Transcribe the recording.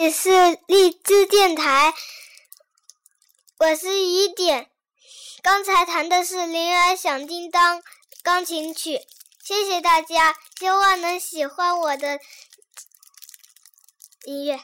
你是荔枝电台。我是一点刚才弹的是铃儿响叮当钢琴曲谢谢大家希望能喜欢我的音乐。